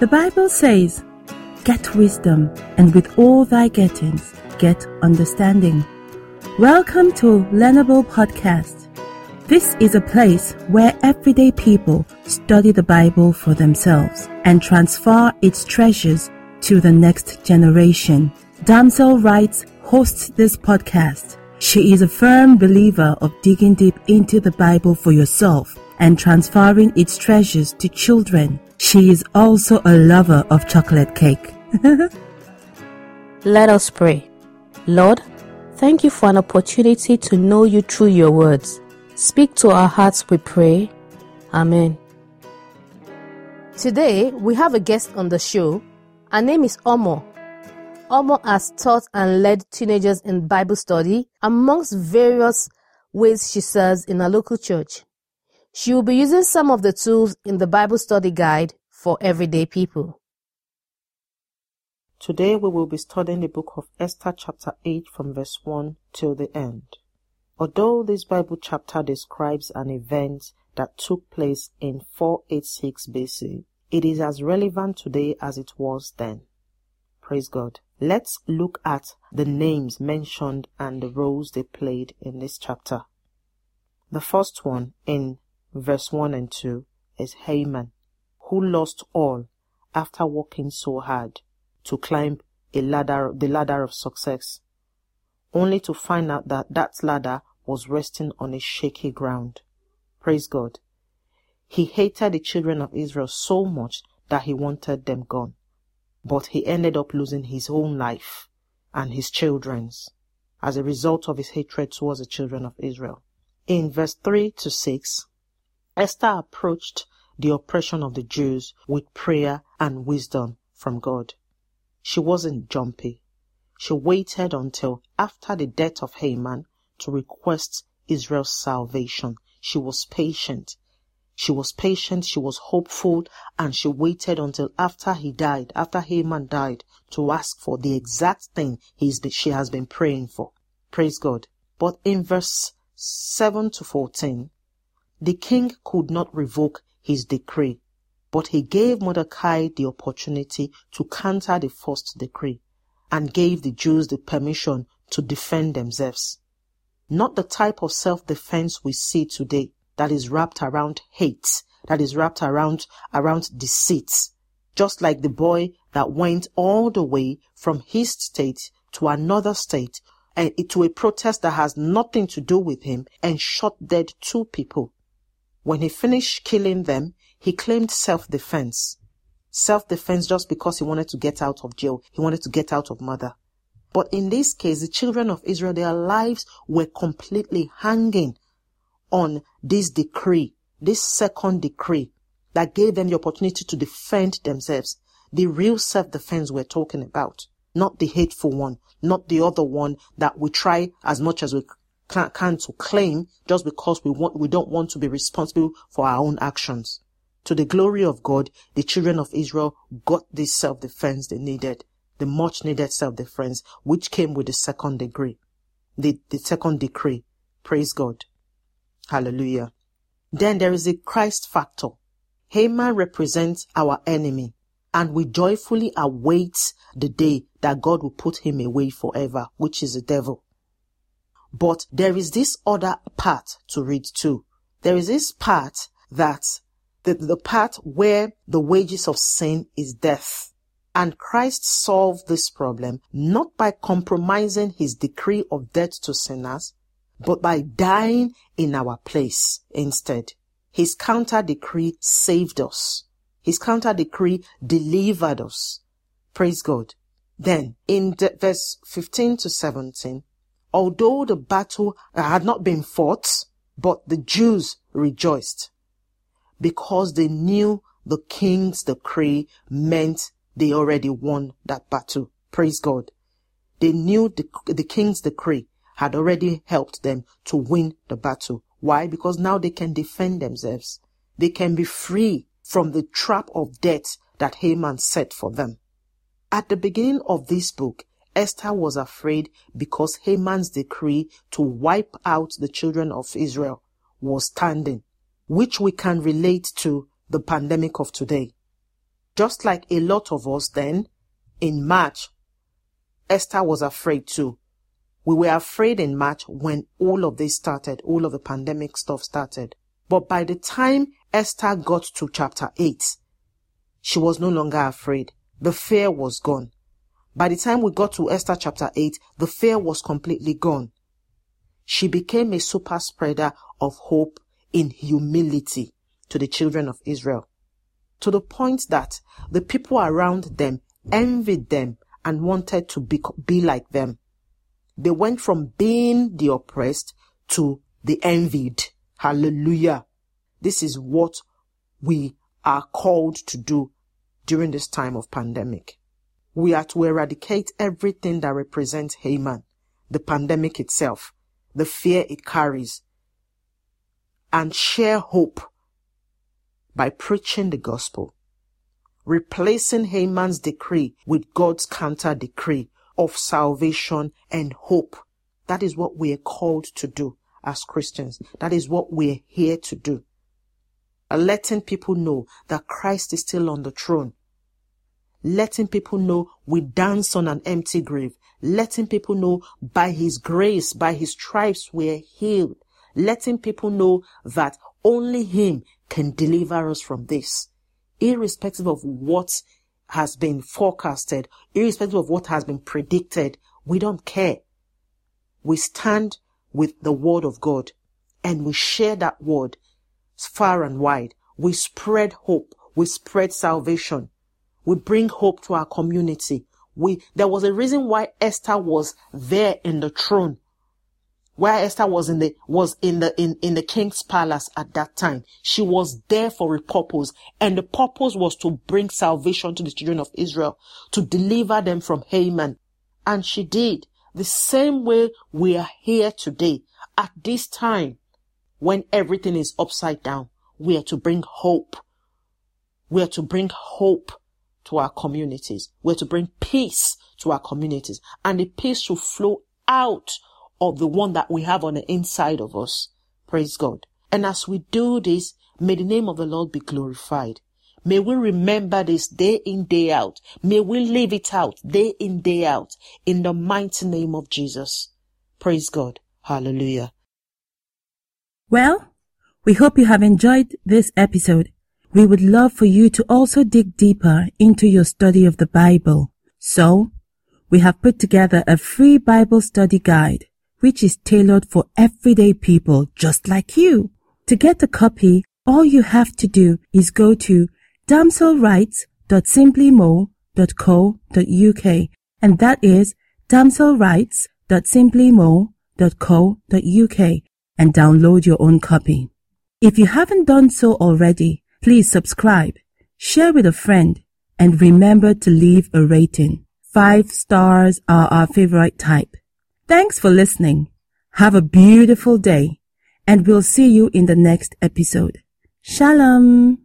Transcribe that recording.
The Bible says, Get wisdom, and with all thy gettings, get understanding. Welcome to Learnable Podcast. This is a place where everyday people study the Bible for themselves and transfer its treasures to the next generation. Damsel Writes hosts this podcast. She is a firm believer of digging deep into the Bible for yourself and transferring its treasures to children. She is also a lover of chocolate cake. Let us pray. Lord, thank you for an opportunity to know you through your words. Speak to our hearts, we pray. Amen. Today, we have a guest on the show. Her name is Omo. Omo has taught and led teenagers in Bible study amongst various ways she serves in a local church. She will be using some of the tools in the Bible study guide for everyday people. Today we will be studying the book of Esther chapter 8 from verse 1 till the end. Although this Bible chapter describes an event that took place in 486 BC, it is as relevant today as it was then. Praise God. Let's look at the names mentioned and the roles they played in this chapter. The first one in verse 1 and 2 is Haman, who lost all after working so hard to climb a ladder, the ladder of success, only to find out that that ladder was resting on a shaky ground. Praise God. He hated the children of Israel so much that he wanted them gone but he ended up losing his own life and his children's as a result of his hatred towards the children of Israel. In verse 3 to 6, Esther approached the oppression of the Jews with prayer and wisdom from God. She wasn't jumpy. She waited until after the death of Haman to request Israel's salvation. She was patient she was patient, she was hopeful, and she waited until after he died, after Haman died, to ask for the exact thing he's been, she has been praying for. Praise God. But in verse 7 to 14, the king could not revoke his decree, but he gave Mordecai the opportunity to counter the first decree and gave the Jews the permission to defend themselves. Not the type of self-defense we see today that is wrapped around hate, that is wrapped around, around deceit. Just like the boy that went all the way from his state to another state and to a protest that has nothing to do with him and shot dead two people. When he finished killing them, he claimed self-defense. Self-defense just because he wanted to get out of jail. He wanted to get out of murder. But in this case, the children of Israel, their lives were completely hanging on this decree, this second decree that gave them the opportunity to defend themselves. The real self-defense we're talking about, not the hateful one, not the other one that we try as much as we can, can to claim just because we want, we don't want to be responsible for our own actions. To the glory of God, the children of Israel got this self-defense they needed, the much needed self-defense, which came with the second degree, the, the second decree. Praise God. Hallelujah. Then there is a Christ factor. Haman represents our enemy and we joyfully await the day that God will put him away forever, which is the devil. But there is this other part to read too. There is this part that the, the part where the wages of sin is death. And Christ solved this problem not by compromising his decree of death to sinners, but by dying in our place instead. His counter decree saved us. His counter decree delivered us. Praise God. Then in verse 15 to 17, although the battle had not been fought, but the Jews rejoiced because they knew the king's decree meant they already won that battle. Praise God. They knew the, the king's decree had already helped them to win the battle. Why? Because now they can defend themselves. They can be free from the trap of death that Haman set for them. At the beginning of this book, Esther was afraid because Haman's decree to wipe out the children of Israel was standing, which we can relate to the pandemic of today. Just like a lot of us then, in March, Esther was afraid too. We were afraid in March when all of this started, all of the pandemic stuff started. But by the time Esther got to chapter 8, she was no longer afraid. The fear was gone. By the time we got to Esther chapter 8, the fear was completely gone. She became a super spreader of hope in humility to the children of Israel. To the point that the people around them envied them and wanted to be, be like them. They went from being the oppressed to the envied. Hallelujah. This is what we are called to do during this time of pandemic. We are to eradicate everything that represents Haman, the pandemic itself, the fear it carries, and share hope by preaching the gospel, replacing Haman's decree with God's counter decree of salvation and hope. That is what we are called to do as Christians. That is what we're here to do. Letting people know that Christ is still on the throne. Letting people know we dance on an empty grave. Letting people know by His grace, by His stripes, we're healed. Letting people know that only Him can deliver us from this, irrespective of what has been forecasted, irrespective of what has been predicted. We don't care. We stand with the word of God and we share that word far and wide. We spread hope. We spread salvation. We bring hope to our community. We, there was a reason why Esther was there in the throne. Where Esther was in the, was in the, in, in the king's palace at that time. She was there for a purpose. And the purpose was to bring salvation to the children of Israel, to deliver them from Haman. And she did. The same way we are here today at this time when everything is upside down. We are to bring hope. We are to bring hope to our communities. We're to bring peace to our communities and the peace to flow out of the one that we have on the inside of us. Praise God. And as we do this, may the name of the Lord be glorified. May we remember this day in, day out. May we live it out day in, day out in the mighty name of Jesus. Praise God. Hallelujah. Well, we hope you have enjoyed this episode. We would love for you to also dig deeper into your study of the Bible. So, we have put together a free Bible study guide, which is tailored for everyday people just like you. To get a copy, all you have to do is go to damselrights.simplymo.co.uk and that is damselrights.simplymo.co.uk and download your own copy. If you haven't done so already, please subscribe, share with a friend, and remember to leave a rating. Five stars are our favorite type. Thanks for listening. Have a beautiful day, and we'll see you in the next episode. Shalom.